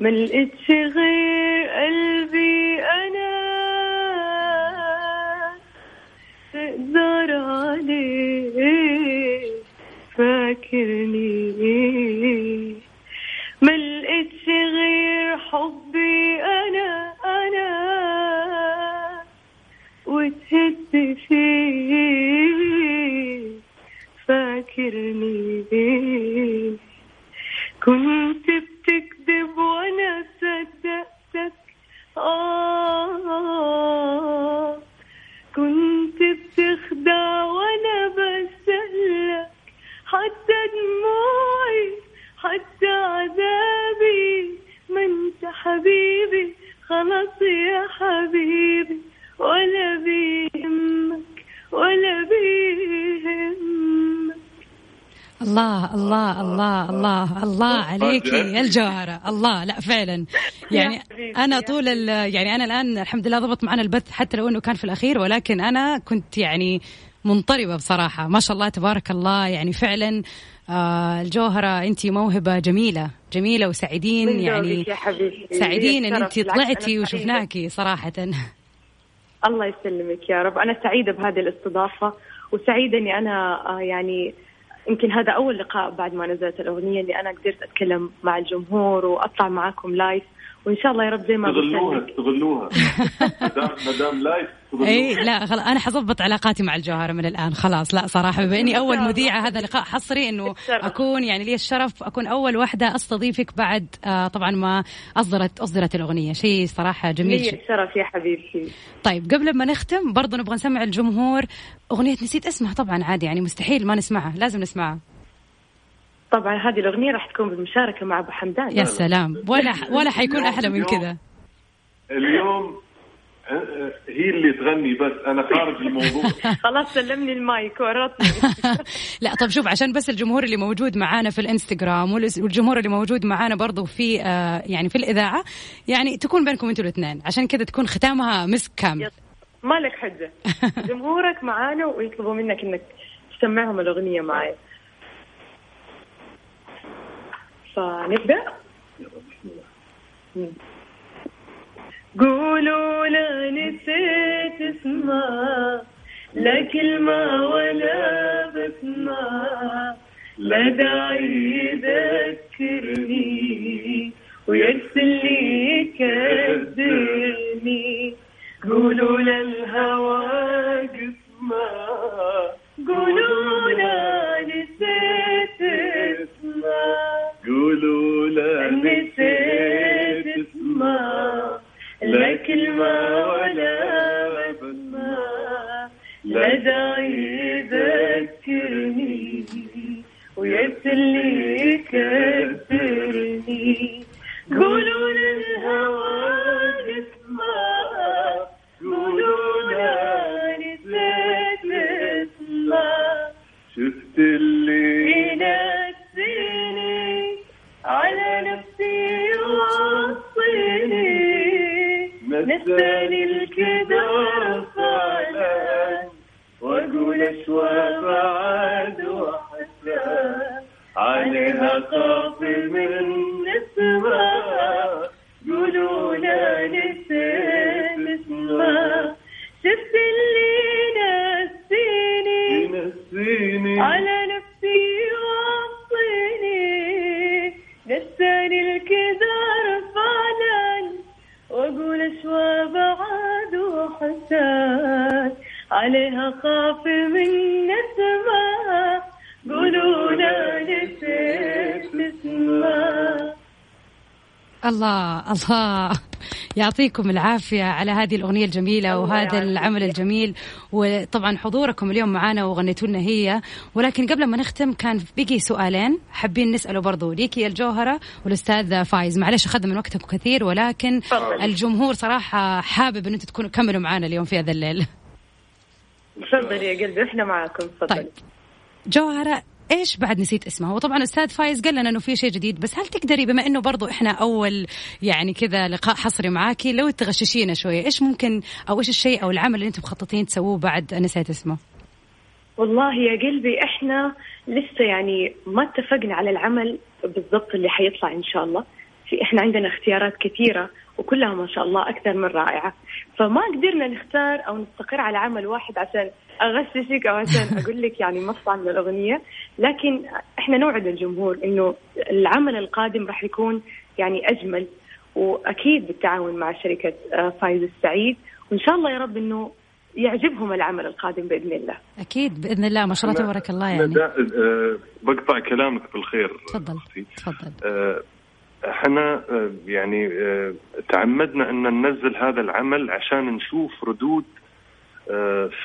Speaker 5: ما لقيتش غير قلبي أنا تقدر عليه. فاكرني. ما لقيتش غير حبي أنا أنا. وتهد فيه. فاكرني. كنت بتكذب وأنا صدقتك. آه. كنت خلاص يا حبيبي ولا بيهمك ولا بيهمك.
Speaker 1: الله الله الله الله الله عليكي يا الجوهرة. الله لا فعلا. يعني أنا طول يعني أنا الآن الحمد لله ضبط معنا البث حتى لو أنه كان في الأخير ولكن أنا كنت يعني منطربة بصراحة. ما شاء الله تبارك الله. يعني فعلا آه الجوهرة أنت موهبة جميلة جميلة وسعيدين. يعني
Speaker 5: يا حبيبتي
Speaker 1: سعيدين
Speaker 5: إن
Speaker 1: انت طلعتي. وشفناكي صراحة.
Speaker 5: الله يسلمك يا رب. أنا سعيدة بهذه الاستضافة وسعيدة إني أنا آه، يعني يمكن هذا أول لقاء بعد ما نزلت الأغنية اللي أنا قدرت أتكلم مع الجمهور وأطلع معاكم live وإن شاء الله يا رب زي ما لك.
Speaker 4: استغلوها مدام مدام
Speaker 1: live
Speaker 4: إي
Speaker 1: لا خلاص أنا حظبط علاقاتي مع الجوهرة من الآن خلاص. لا صراحة بما
Speaker 5: إني أول.
Speaker 1: مذيعة هذا لقاء حصري
Speaker 5: إنه.
Speaker 1: أكون يعني لي الشرف أكون أول واحدة أستضيفك بعد آه طبعا ما اصدرت أصدرت الأغنية. شيء صراحة جميل.
Speaker 5: لي
Speaker 1: جدا
Speaker 5: الشرف يا حبيبتي.
Speaker 1: طيب قبل ما نختم برضو نبغى نسمع الجمهور. أغنية نسيت اسمها طبعا عادي يعني مستحيل ما نسمعها لازم نسمعها.
Speaker 5: طبعا هذه الأغنية راح تكون بالمشاركة مع أبو حمدان.
Speaker 1: يا سلام. ولا ولا حيكون أحلى من كذا.
Speaker 4: اليوم آه، آه، هي اللي تغني بس. أنا خارج الموضوع.
Speaker 5: خلاص سلمني المايك ورطني.
Speaker 1: لا طب شوف عشان بس الجمهور اللي موجود معانا في الإنستغرام والجمهور اللي موجود معانا برضو في آه يعني في الإذاعة يعني تكون بينكم أنتوا الاثنين. عشان كذا تكون ختامها مسك كامل
Speaker 5: مالك حجة. جمهورك معانا ويطلبوا منك إنك تسمعهم الأغنية معي. فنبدأ. قولوا لا نسيت اسمع لا كلمة ولا بسمع. لا داعي يذكرني ويرسل لي يكدرني قولوا للهوى قسمة. قولوا لا نسيت اسمع
Speaker 4: لا
Speaker 5: كلمة ولا بسمع لا داعي يذكرني ويرسل لي يكدرني قولوا للهوى الكذا فعلا واقول اشواق عاد وحسان عليها قافي من اسمها قولوا لا نسيت اسمها شفت اللي نسيني
Speaker 4: ينسيني.
Speaker 5: على نفسي وصيني نساني وحسان عليها خاف من نسمة. قولوا لا نسيت اسمها
Speaker 1: الله الله. يعطيكم العافية على هذه الأغنية الجميلة وهذا. العمل الجميل. وطبعا حضوركم اليوم معنا وغنيتوا لنا هي. ولكن قبل ما نختم كان بقي سؤالين حابين نسأله برضو. ليكي يا الجوهرة والأستاذ فايز. معلش أخذنا من وقتكم كثير ولكن
Speaker 5: تفضل.
Speaker 1: الجمهور صراحة حابب أن أنتم تكونوا كملوا معنا اليوم في هذا الليل.
Speaker 5: تفضلي يا قلبي إحنا معاكم تفضلي
Speaker 1: طيب. جوهرة إيش بعد نسيت اسمها هو طبعا أستاذ فايز قال لنا إنه في شيء جديد بس هل تقدري بما إنه برضو إحنا أول يعني كذا لقاء حصري معاكي لو تغششينا شوية إيش ممكن أو إيش الشيء أو العمل اللي أنتم مخططين تسووه بعد نسيت اسمه؟
Speaker 5: والله يا قلبي إحنا لسه يعني ما اتفقنا على العمل بالضبط اللي حيطلع إن شاء الله. في إحنا عندنا اختيارات كثيرة وكلها ما شاء الله أكثر من رائعة. فما قدرنا نختار أو نستقر على عمل واحد عشان اغششك أو عشان أقول لك يعني مقطع من الأغنية. لكن إحنا نوعد الجمهور إنه العمل القادم راح يكون يعني أجمل وأكيد بالتعاون مع شركة آه، فايز السعيد. وإن شاء الله يا رب إنه يعجبهم العمل القادم بإذن الله.
Speaker 1: أكيد بإذن الله ما شاء الله تبارك الله يعني.
Speaker 4: لا آه، بقطع كلامك بالخير
Speaker 1: تفضل
Speaker 4: أختي.
Speaker 1: تفضل.
Speaker 4: آه، إحنا آه، يعني آه، تعمدنا أن ننزل هذا العمل عشان نشوف ردود آه،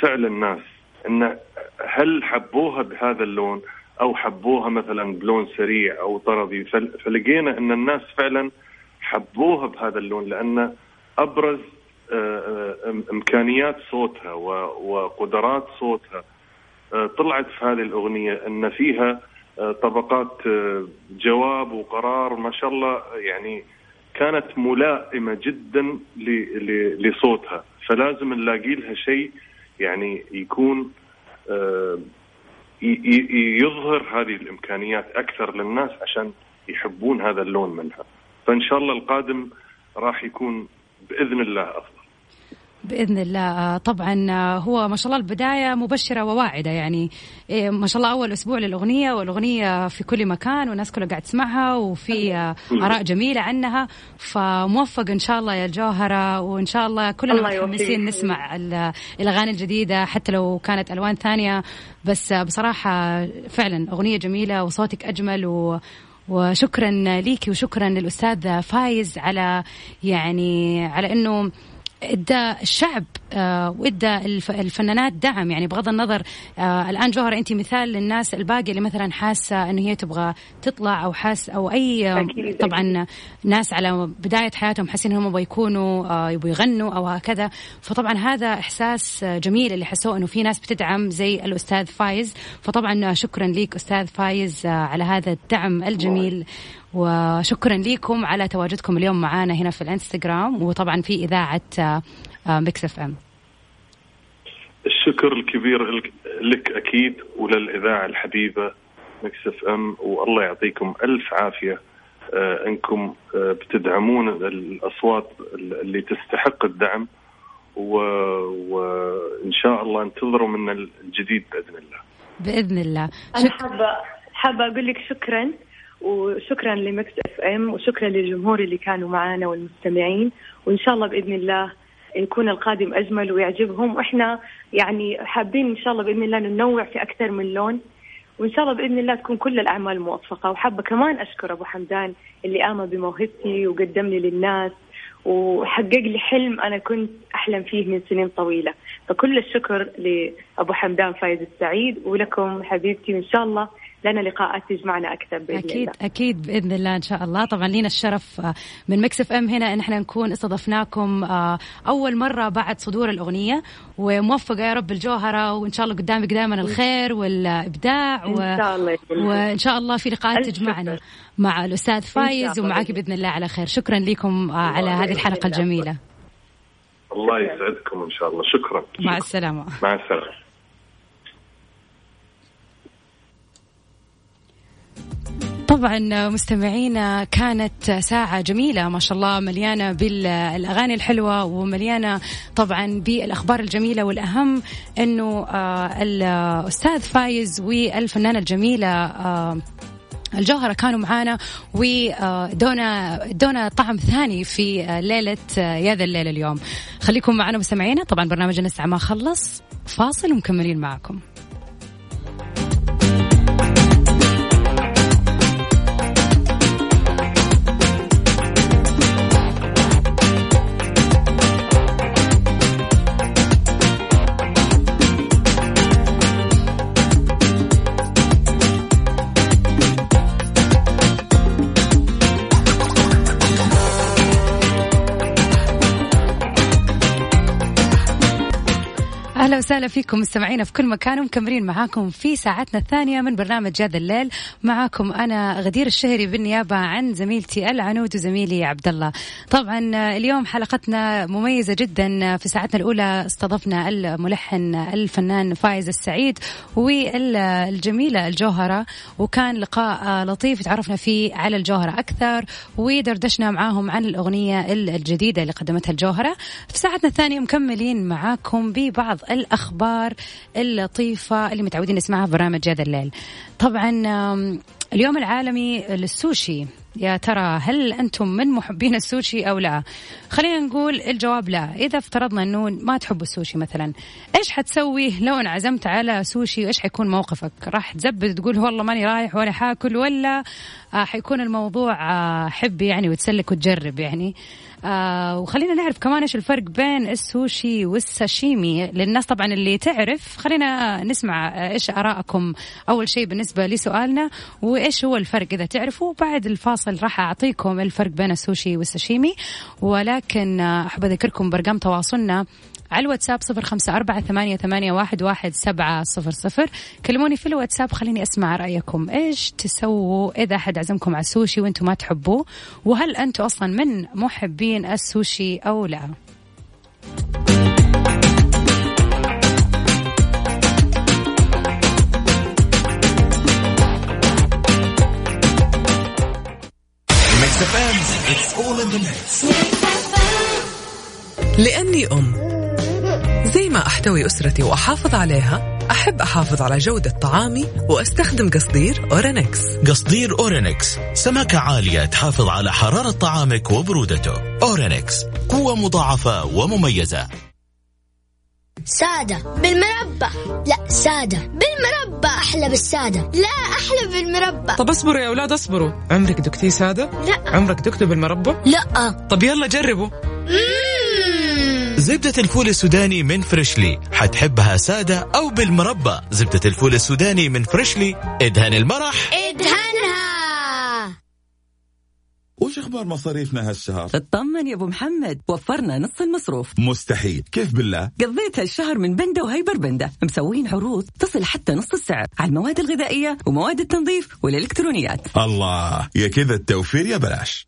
Speaker 4: فعل الناس إن هل حبوها بهذا اللون أو حبوها مثلا بلون سريع أو طربي فل- فلقينا إن الناس فعلا حبوها بهذا اللون لأن أبرز آه، آه، إمكانيات صوتها وقدرات صوتها. آه، طلعت في هذه الأغنية أن فيها طبقات جواب وقرار ما شاء الله يعني كانت ملائمة جدا لصوتها. فلازم نلاقي لها شيء يعني يكون آه، يظهر هذه الإمكانيات أكثر للناس عشان يحبون هذا اللون منها. فإن شاء الله القادم راح يكون بإذن الله أفضل.
Speaker 1: بإذن الله. آه، طبعا آه، هو ما شاء الله البداية مبشرة وواعدة يعني. إيه، ما شاء الله أول أسبوع للأغنية والأغنية في كل مكان والناس كلها قاعد تسمعها وفي آه، آراء جميلة عنها. فموفق إن شاء الله يا الجوهره وإن شاء الله كلنا. متحمسين نسمع ال- الأغاني الجديدة حتى لو كانت ألوان ثانية. بس بصراحة فعلا أغنية جميلة وصوتك أجمل و وشكرا ليكي وشكرا للأستاذ فايز على يعني على إنه إدى الشعب آه، وإدى الف- الفنانات دعم. يعني بغض النظر آه، الآن جوهر انت مثال للناس الباقيه اللي مثلا حاسة إنه هي تبغى تطلع أو حاس أو أي آه،
Speaker 5: أكيد،
Speaker 1: طبعا ناس على بداية حياتهم حاسين انهم يبغوا يكونوا آه، يبغوا يغنوا أو هكذا. فطبعا هذا إحساس جميل اللي حسوه إنه في ناس بتدعم زي الأستاذ فايز. فطبعا شكرا ليك أستاذ فايز على هذا الدعم الجميل. وشكرا لكم على تواجدكم اليوم معنا هنا في الانستغرام وطبعا في إذاعة آه، Mix FM.
Speaker 4: الشكر الكبير لك- أكيد وللإذاعة الحبيبة Mix FM والله يعطيكم ألف عافية آه، إنكم آه، بتدعمون الأصوات اللي تستحق الدعم و- وإن شاء الله انتظروا منا الجديد بإذن الله.
Speaker 1: بإذن الله.
Speaker 5: أنا
Speaker 1: شك...
Speaker 5: حابه حابة أقول لك شكرا. وشكرا ل Mix FM وشكرا للجمهور اللي كانوا معنا والمستمعين وإن شاء الله بإذن الله يكون القادم أجمل ويعجبهم. وإحنا يعني حابين إن شاء الله بإذن الله ننوع في أكثر من لون وإن شاء الله بإذن الله تكون كل الأعمال موفقة. وحابة كمان أشكر أبو حمدان اللي امن بموهبتي وقدم لي للناس وحقق لي حلم أنا كنت أحلم فيه من سنين طويلة. فكل الشكر لأبو حمدان فايز السعيد ولكم حبيبتي وان شاء الله لنا لقاءات تجمعنا أكثر بإذن
Speaker 1: أكيد
Speaker 5: الله
Speaker 1: أكيد بإذن الله إن شاء الله طبعا لينا الشرف آه، من Mix FM هنا إن إحنا نكون استضفناكم آه، أول مرة بعد صدور الأغنية وموفقة يا رب الجوهرة وإن شاء الله قدامك دائما الخير والإبداع و...
Speaker 5: ان شاء الله
Speaker 1: وإن شاء الله في لقاءات تجمعنا. مع الأستاذ فايز ومعك
Speaker 5: بإذن
Speaker 1: بإذن الله على خير شكرا لكم آه، على هذه الحلقة.
Speaker 5: الجميلة الله
Speaker 4: يسعدكم إن شاء الله شكرا.
Speaker 1: مع
Speaker 4: شكراً.
Speaker 1: السلامة
Speaker 4: مع السلامة.
Speaker 1: طبعا مستمعينا كانت ساعة جميلة ما شاء الله مليانة بالأغاني الحلوة ومليانة طبعا بالأخبار الجميلة. والأهم أنه آه، الأستاذ فايز والفنانة الجميلة آه، الجوهرة كانوا معانا ودونا دونا طعم ثاني في ليلة آه، يا ذا الليل اليوم. خليكم معنا مستمعينا. طبعا برنامجنا لسه ما خلص فاصل ومكملين معكم. وسهلا فيكم مستمعينا في كل مكان ومكملين معاكم في ساعتنا الثانية من برنامج جاد الليل. معاكم أنا غدير الشهري بالنيابة عن زميلتي العنود وزميلي عبد الله طبعا اليوم حلقتنا مميزة جدا. في ساعتنا الأولى استضفنا الملحن الفنان فايز السعيد والجميلة الجوهرة. وكان لقاء لطيف تعرفنا فيه على الجوهرة أكثر. ودردشنا معاهم عن الأغنية الجديدة اللي قدمتها الجوهرة. في ساعتنا الثانية مكملين معاكم ببعض الأخبار اللطيفة اللي متعودين نسمعها في برنامج هذا الليل طبعا اليوم العالمي للسوشي يا ترى هل أنتم من محبين السوشي أو لا؟ خلينا نقول الجواب لا، إذا افترضنا أنه ما تحب السوشي مثلا، إيش حتسوي لو انعزمت على سوشي وايش حيكون موقفك؟ راح تزبد تقول والله ماني رايح ولا حاكل ولا آه حيكون الموضوع آه حب يعني وتسلك وتجرب يعني؟ آه وخلينا نعرف كمان إيش الفرق بين السوشي والساشيمي. للناس طبعا اللي تعرف خلينا نسمع إيش آرائكم. أول شيء بالنسبة لسؤالنا وإيش هو الفرق إذا تعرفوا؟ بعد الفاصل راح أعطيكم الفرق بين السوشي والساشيمي. ولكن آه، أحب أذكركم برقم تواصلنا. على الواتساب صفر خمسة أربعة ثمانية, ثمانية واحد, واحد سبعة صفر صفر. كلموني في الواتساب خليني أسمع رأيكم. إيش تسووا إذا حد عزمكم على السوشي وأنتم ما تحبوه؟ وهل أنتم أصلا من محبين السوشي أو لا؟
Speaker 7: لأني أم. زي ما أحتوي أسرتي وأحافظ عليها أحب أحافظ على جودة طعامي وأستخدم قصدير أورينكس.
Speaker 8: قصدير أورينكس سماكة عالية تحافظ على حرارة طعامك وبرودته. أورينكس قوة مضاعفة ومميزة.
Speaker 9: سادة بالمربى. لا سادة بالمربى أحلى بالسادة. لا أحلى بالمربى.
Speaker 7: طب اصبروا يا أولاد اصبروا. عمرك دقتيه سادة؟
Speaker 9: لا.
Speaker 7: عمرك دقته بالمربى؟
Speaker 9: لا.
Speaker 7: طب يلا جربوا.
Speaker 9: مم.
Speaker 8: زبدة الفول السوداني من Freshly. حتحبها سادة أو بالمربى. زبدة الفول السوداني من Freshly. ادهن المرح.
Speaker 9: ادهنها
Speaker 6: وش أخبار مصاريفنا هالشهر؟
Speaker 10: اطمن يا أبو محمد. وفرنا نص المصروف.
Speaker 6: مستحيل. كيف بالله؟
Speaker 10: قضيت هالشهر من بندا وهيبر بندا مسوين عروض تصل حتى نص السعر. على المواد الغذائية ومواد التنظيف والإلكترونيات.
Speaker 6: الله. يا كذا التوفير يا بلاش.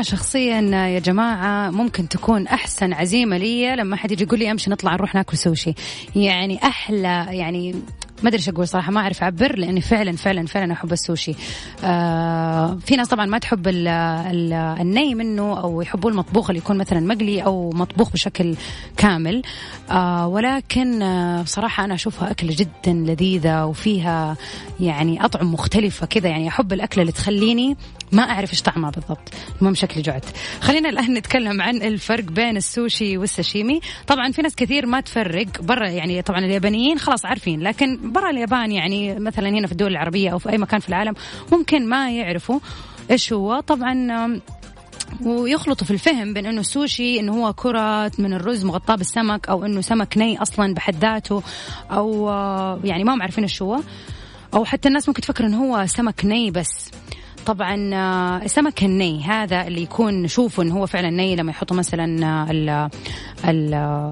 Speaker 1: أنا شخصيا يا جماعة ممكن تكون أحسن عزيمة لي لما حد يجي يقول لي أمشي نطلع نروح ناكل سوشي. يعني أحلى يعني ما أدري إيش أقول صراحة ما أعرف أعبر لأني فعلا فعلا فعلا أحب السوشي. آه في ناس طبعا ما تحب ال ال الني منه أو يحبوا المطبوخ اللي يكون مثلا مقلي أو مطبوخ بشكل كامل. آه ولكن آه صراحة أنا أشوفها أكلة جدا لذيذة وفيها يعني أطعم مختلفة كذا. يعني أحب الأكلة اللي تخليني ما أعرف إيش طعمها بالضبط. المهم شكلي جعت. خلينا الآن نتكلم عن الفرق بين السوشي والساشيمي. طبعا في ناس كثير ما تفرق برا يعني طبعا اليابانيين خلاص عارفين لكن برا اليابان يعني مثلا هنا في الدول العربية أو في أي مكان في العالم ممكن ما يعرفوا إيش هو. طبعا ويخلطوا في الفهم بين إنه السوشي انه هو كرة من الرز مغطاة بالسمك أو إنه سمك ني أصلا بحد ذاته أو يعني ما هم عارفين إيش هو. أو حتى الناس ممكن تفكر انه هو سمك ني بس. طبعا آه، السمك الني هذا اللي يكون نشوفه انه هو فعلا ني لما يحطوا مثلا آه، ال ال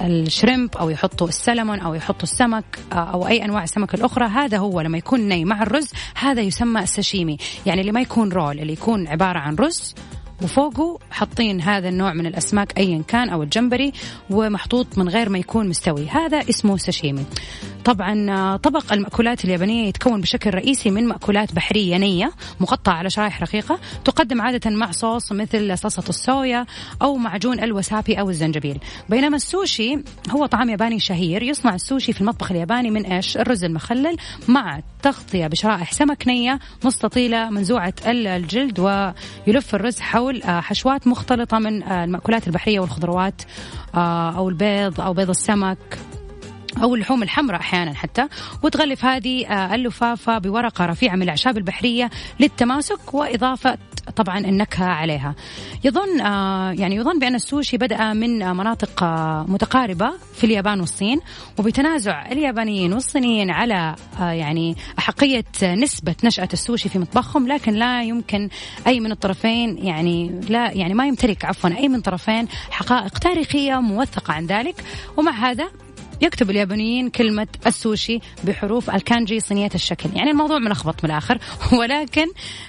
Speaker 1: ال shrimp أو يحطوا السلمون أو يحطوا السمك آه، أو أي أنواع السمك الأخرى هذا هو لما يكون ني مع الرز هذا يسمى الساشيمي. يعني اللي ما يكون roll اللي يكون عبارة عن رز وفوقه حاطين هذا النوع من الأسماك ايا كان أو الجمبري ومحطوط من غير ما يكون مستوي. هذا اسمه ساشيمي. طبعا آه، طبق المأكولات اليابانية يتكون بشكل رئيسي من مأكولات بحرية نية مقطعة على شرائح رقيقة تقدم عادة مع صوص مثل صلصة الصويا أو معجون الوسابي أو الزنجبيل. بينما السوشي هو طعام ياباني شهير يصنع السوشي في المطبخ الياباني من إيش؟ الرز المخلل مع تغطية بشرائح سمك نية مستطيلة منزوعة ال- الجلد ويلف الرز حول آه، حشوات مختلطة من آه، المأكولات البحرية والخضروات أو البيض أو بيض السمك. أو اللحوم الحمراء أحيانا حتى وتغلف هذه آه، اللفافة بورقة رفيعة من الأعشاب البحرية للتماسك وإضافة طبعا النكهة عليها. يظن آه، يعني يظن بأن السوشي بدأ من مناطق آه، متقاربة في اليابان والصين وبتنازع اليابانيين والصينيين على يعني أحقية نسبة نشأة السوشي في مطبخهم لكن لا يمكن أي من الطرفين يعني لا يعني ما يمتلك عفوا أي من طرفين حقائق تاريخية موثقة عن ذلك ومع هذا يكتب اليابانيين كلمة السوشي بحروف الكانجي صينية الشكل. يعني الموضوع ملخبط من الآخر. ولكن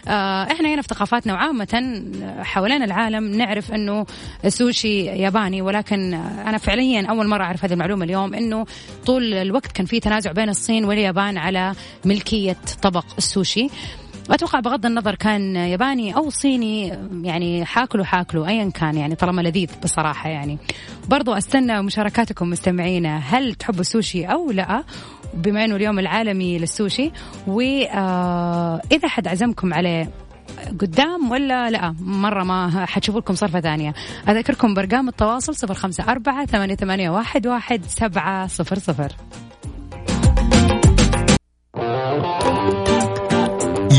Speaker 1: آه إحنا هنا في ثقافاتنا وعامة حوالين العالم نعرف أنه السوشي ياباني. ولكن آه، أنا فعليا أول مرة أعرف هذه المعلومة اليوم أنه طول الوقت كان في تنازع بين الصين واليابان على ملكية طبق السوشي. أتوقع بغض النظر كان ياباني أو صيني يعني حاكلوا حاكلوا ايا كان يعني طالما لذيذ بصراحة يعني. برضو أستنى مشاركاتكم مستمعينا هل تحبوا السوشي أو لا؟ بما إنه اليوم العالمي للسوشي واذا حد عزمكم عليه قدام ولا لا؟ مرة ما حتشوفوا لكم صرفة ثانية. أذكركم برقم التواصل صفر خمسة أربعة ثمانية, واحد سبعة صفر صفر.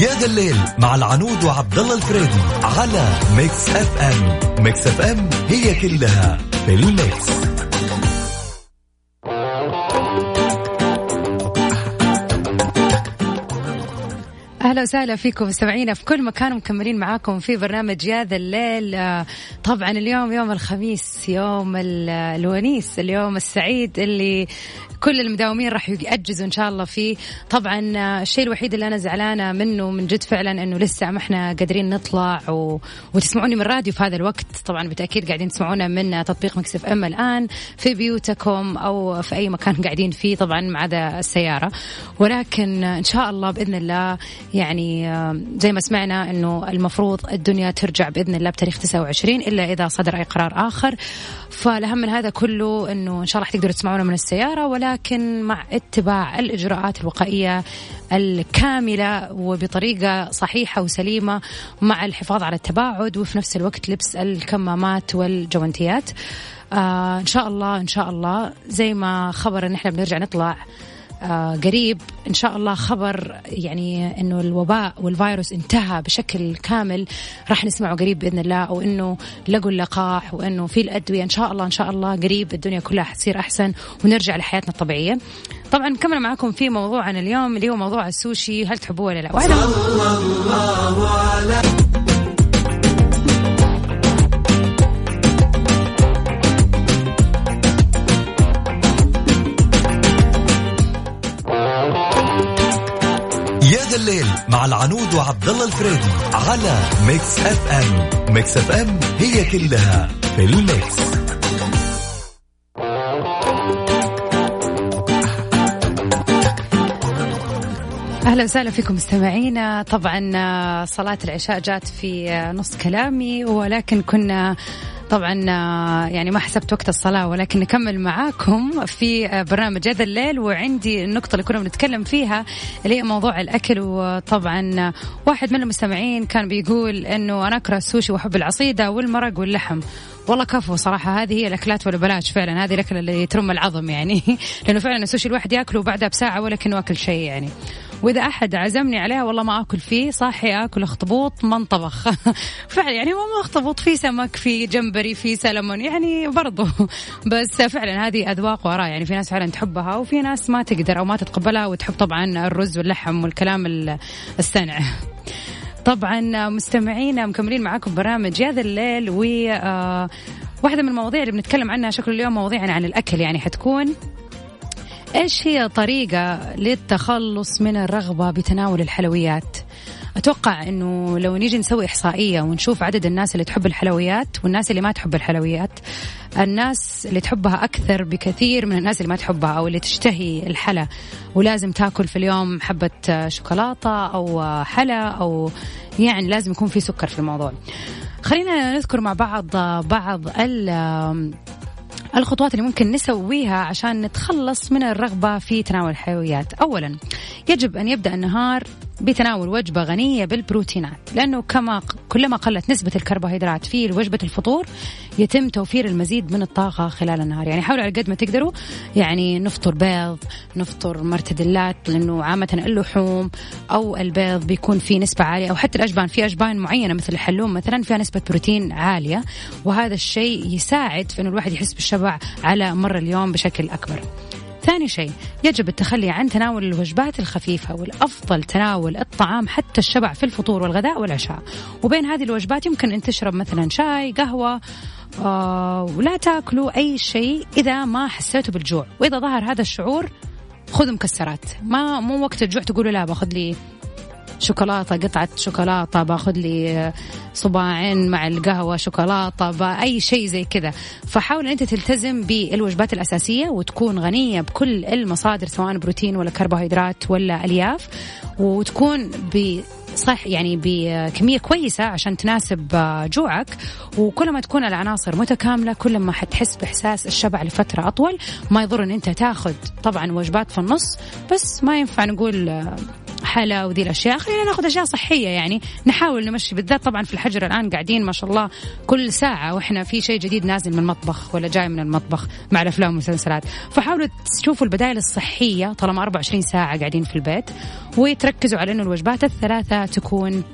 Speaker 3: يا ذا الليل مع العنود وعبد الله الفريدي على Mix FM Mix FM هي كلها في ال
Speaker 1: mix. أهلا وسهلا فيكم مستمعينا في كل مكان مكملين معاكم في برنامج يا ذا الليل آه، طبعا اليوم يوم الخميس يوم ال- الونيس اليوم السعيد اللي كل المداومين راح يأجزوا إن شاء الله فيه. طبعا آه، الشيء الوحيد اللي أنا زعلانة منه من جد فعلا إنه لسه ما إحنا قادرين نطلع و... وتسمعوني من الراديو في هذا الوقت. طبعا بالتأكيد قاعدين تسمعونا من تطبيق مكسف إم الآن في بيوتكم أو في أي مكان قاعدين فيه طبعا ما عدا السيارة. ولكن إن شاء الله بإذن الله يعني آه، زي ما سمعنا إنه المفروض الدنيا ترجع بإذن الله بتاريخ 29 إلا إذا صدر أي قرار آخر. فالأهم من هذا كله إنه إن شاء الله حتقدروا تسمعونا من السيارة ولكن مع اتباع الإجراءات الوقائية الكاملة وبطريقة صحيحة وسليمة مع الحفاظ على التباعد وفي نفس الوقت لبس الكمامات والجوانتيات. آه إن شاء الله إن شاء الله زي ما خبر إن إحنا بنرجع نطلع آه قريب إن شاء الله خبر يعني إنه الوباء والفيروس انتهى بشكل كامل راح نسمعه قريب بإذن الله أو إنه لقوا اللقاح وإنه في الأدوية إن شاء الله إن شاء الله قريب الدنيا كلها حتصير أحسن ونرجع لحياتنا الطبيعية. طبعا نكمل معاكم في موضوعنا اليوم اللي هو موضوع السوشي هل تحبوه ولا لا؟ وهذا
Speaker 3: مع العنود وعبد الله الفريدي على Mix FM. Mix FM هي كلها في ال
Speaker 1: mix. أهلا وسهلا فيكم مستمعينا. طبعا آه، صلاة العشاء جات في آه، نص كلامي ولكن كنا طبعا آه، يعني ما حسبت وقت الصلاة ولكن نكمل معاكم في آه، برنامج يا ذا الليل وعندي النقطة اللي كنا بنتكلم فيها اللي هي موضوع الأكل. وطبعا آه، واحد من المستمعين كان بيقول إنه أنا أكره السوشي وأحب العصيدة والمرق واللحم. والله كفو صراحة. هذه هي الأكلات ولا بلاش فعلا. هذه الأكلة اللي ترم العظم يعني. لأنه فعلا السوشي الواحد ياكله بعدها بساعة ولكنه أكل شيء يعني. وإذا أحد عزمني عليها والله ما آكل فيه. صاحي آكل أخطبوط ما انطبخ فعلا يعني مو أخطبوط. في سمك في جمبري في سلمون يعني برضو. بس فعلا هذه أذواق واراء يعني. في ناس فعلا تحبها وفي ناس ما تقدر أو ما تتقبلها. وتحب طبعا الرز واللحم والكلام ال- السنع. طبعا مستمعينا مكملين معاكم برامج يا ذا الليل و آه، واحدة من المواضيع اللي بنتكلم عنها شكل اليوم مواضيعنا عن الأكل يعني حتكون إيش هي طريقة للتخلص من الرغبة بتناول الحلويات؟ أتوقع إنه لو نيجي نسوي إحصائية ونشوف عدد الناس اللي تحب الحلويات والناس اللي ما تحب الحلويات الناس اللي تحبها أكثر بكثير من الناس اللي ما تحبها أو اللي تشتهي الحلا. ولازم تاكل في اليوم حبة شوكولاتة أو حلا أو يعني لازم يكون في سكر في الموضوع. خلينا نذكر مع بعض بعض ال الخطوات اللي ممكن نسويها عشان نتخلص من الرغبة في تناول الحلويات. أولا يجب أن يبدأ النهار بتناول وجبة غنية بالبروتينات لأنه كما كلما قلت نسبة الكربوهيدرات في وجبة الفطور يتم توفير المزيد من الطاقة خلال النهار. يعني حاولوا على قد ما تقدروا يعني نفطر بيض نفطر مرتدلات لأنه عامة اللحوم أو البيض بيكون فيه نسبة عالية أو حتى الأجبان في أجبان معينة مثل الحلوم مثلا فيها نسبة بروتين عالية وهذا الشيء يساعد في أنه الواحد يحس بالشبع على مر اليوم بشكل أكبر. ثاني شيء يجب التخلي عن تناول الوجبات الخفيفة والأفضل تناول الطعام حتى الشبع في الفطور والغداء والعشاء. وبين هذه الوجبات يمكن أن تشرب مثلا شاي قهوة آه ولا تاكلوا أي شيء إذا ما حسيتوا بالجوع. وإذا ظهر هذا الشعور خذوا مكسرات. ما مو وقت الجوع تقولوا لا باخذ لي شوكولاتة قطعة شوكولاتة باخذ لي صباعين مع القهوة شوكولاتة أي شيء زي كذا. فحاول أنت تلتزم بالوجبات الأساسية وتكون غنية بكل المصادر سواء بروتين ولا كربوهيدرات ولا ألياف وتكون ب صح يعني بكمية كويسة عشان تناسب جوعك. وكل ما تكون العناصر متكاملة كل ما حتحس بإحساس الشبع لفترة أطول. ما يضر أن أنت تاخذ طبعا وجبات في النص بس ما ينفع نقول حلا وذي الأشياء. خلينا ناخذ أشياء صحية يعني. نحاول نمشي بالذات طبعا في الحجر الآن قاعدين ما شاء الله كل ساعة وإحنا في شيء جديد نازل من المطبخ ولا جاي من المطبخ مع الأفلام والمسلسلات. فحاولوا تشوفوا البدائل الصحية طالما 24 ساعة قاعدين في البيت وتركزوا على إنه الوجبات الثلاثة تكون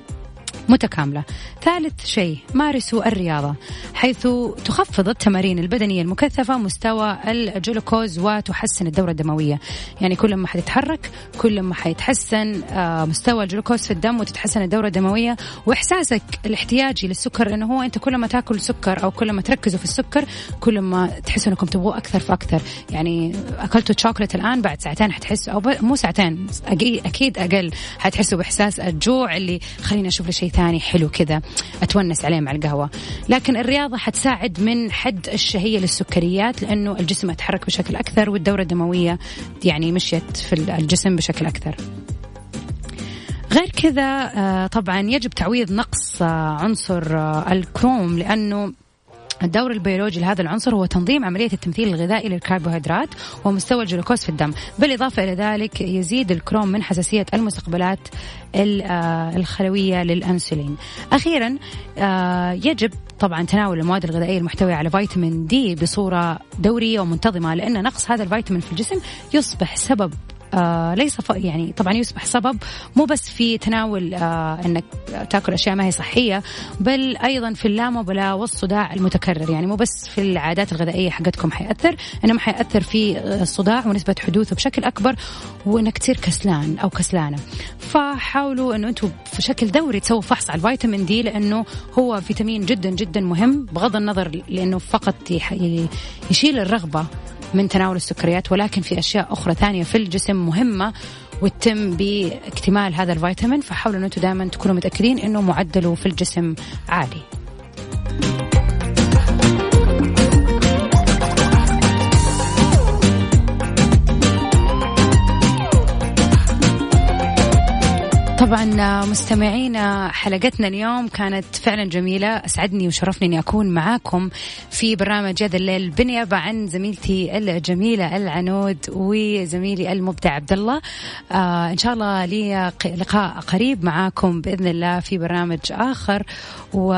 Speaker 1: متكاملة. ثالث شيء مارسوا الرياضة حيث تخفض التمارين البدنية المكثفة مستوى الجلوكوز وتحسن الدورة الدموية. يعني كل ما حتتحرك كل ما حيتحسن آه، مستوى الجلوكوز في الدم وتتحسن الدورة الدموية. وإحساسك الاحتياجي للسكر إنه هو أنت كل ما تاكل سكر أو كل ما تركزوا في السكر كل ما تحسوا إنكم تبغوا أكثر فأكثر. يعني أكلتوا شوكولات الآن بعد ساعتين حتحسوا أو مو ساعتين أكيد أقل. حتحسوا بإحساس الجوع اللي خليني أشوف لي شيء ثاني. حلو كذا. أتونس عليه مع القهوة. لكن الرياضة حتساعد من حد الشهية للسكريات لأنه الجسم يتحرك بشكل أكثر والدورة الدموية يعني مشيت في الجسم بشكل أكثر. غير كذا آه، طبعا يجب تعويض نقص آه، عنصر آه، الكروم لأنه الدور البيولوجي لهذا العنصر هو تنظيم عملية التمثيل الغذائي للكربوهيدرات ومستوى الجلوكوز في الدم. بالإضافة إلى ذلك يزيد الكروم من حساسية المستقبلات الخلوية للأنسولين. أخيرا يجب طبعا تناول المواد الغذائية المحتوية على فيتامين دي بصورة دورية ومنتظمة لأن نقص هذا الفيتامين في الجسم يصبح سبب آه ليس. يعني طبعا يصبح سبب مو بس في تناول آه إنك تأكل أشياء ما هي صحية بل أيضا في اللامبالاه والصداع المتكرر يعني مو بس في العادات الغذائية حقتكم حيأثر إنما حيأثر في الصداع ونسبة حدوثه بشكل أكبر وإنك تصير كسلان أو كسلانة فحاولوا إنه أنتم في شكل دوري تسووا فحص على الفيتامين دي لأنه هو فيتامين جدا جدا مهم بغض النظر لأنه فقط يشيل الرغبة من تناول السكريات ولكن في أشياء أخرى ثانية في الجسم مهمة وتتم باكتمال هذا الفيتامين فحاولوا أن أنتم دائما تكونوا متأكدين أنه معدله في الجسم عالي. طبعا مستمعينا حلقتنا اليوم كانت فعلا جميلة. أسعدني وشرفني أني أكون معاكم في برنامج هذا الليل بالنيابة عن زميلتي الجميلة العنود وزميلي المبدع عبد الله آه إن شاء الله لي لقاء قريب معاكم بإذن الله في برنامج آخر. و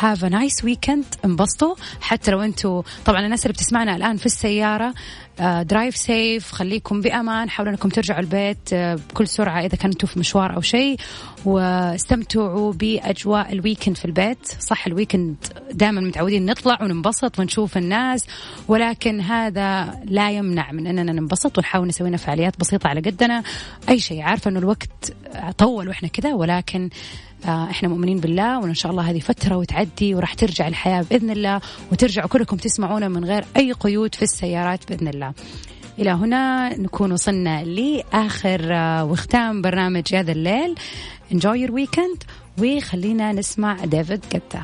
Speaker 1: have nice weekend انبسطوا حتى لو أنتم طبعا الناس اللي بتسمعنا الآن في السيارة drive آه، safe خليكم بأمان حاولوا أنكم ترجعوا البيت آه، بكل سرعة إذا كنتوا في مشوار أو شيء. واستمتعوا بأجواء ال weekend في البيت. صح ال weekend دائما متعودين نطلع وننبسط ونشوف الناس ولكن هذا لا يمنع من أننا ننبسط ونحاول نسوي لنا فعاليات بسيطة على قدنا. أي شيء عارفة أنه الوقت طول وإحنا كذا ولكن آه، إحنا مؤمنين بالله وإن شاء الله هذه فترة وتعدي وراح ترجع الحياة بإذن الله وترجعوا كلكم تسمعونا من غير أي قيود في السيارات بإذن الله. إلى هنا نكون وصلنا لآخر آه، وختام برنامج هذا الليل. Enjoy your weekend وخلينا نسمع ديفيد جتا.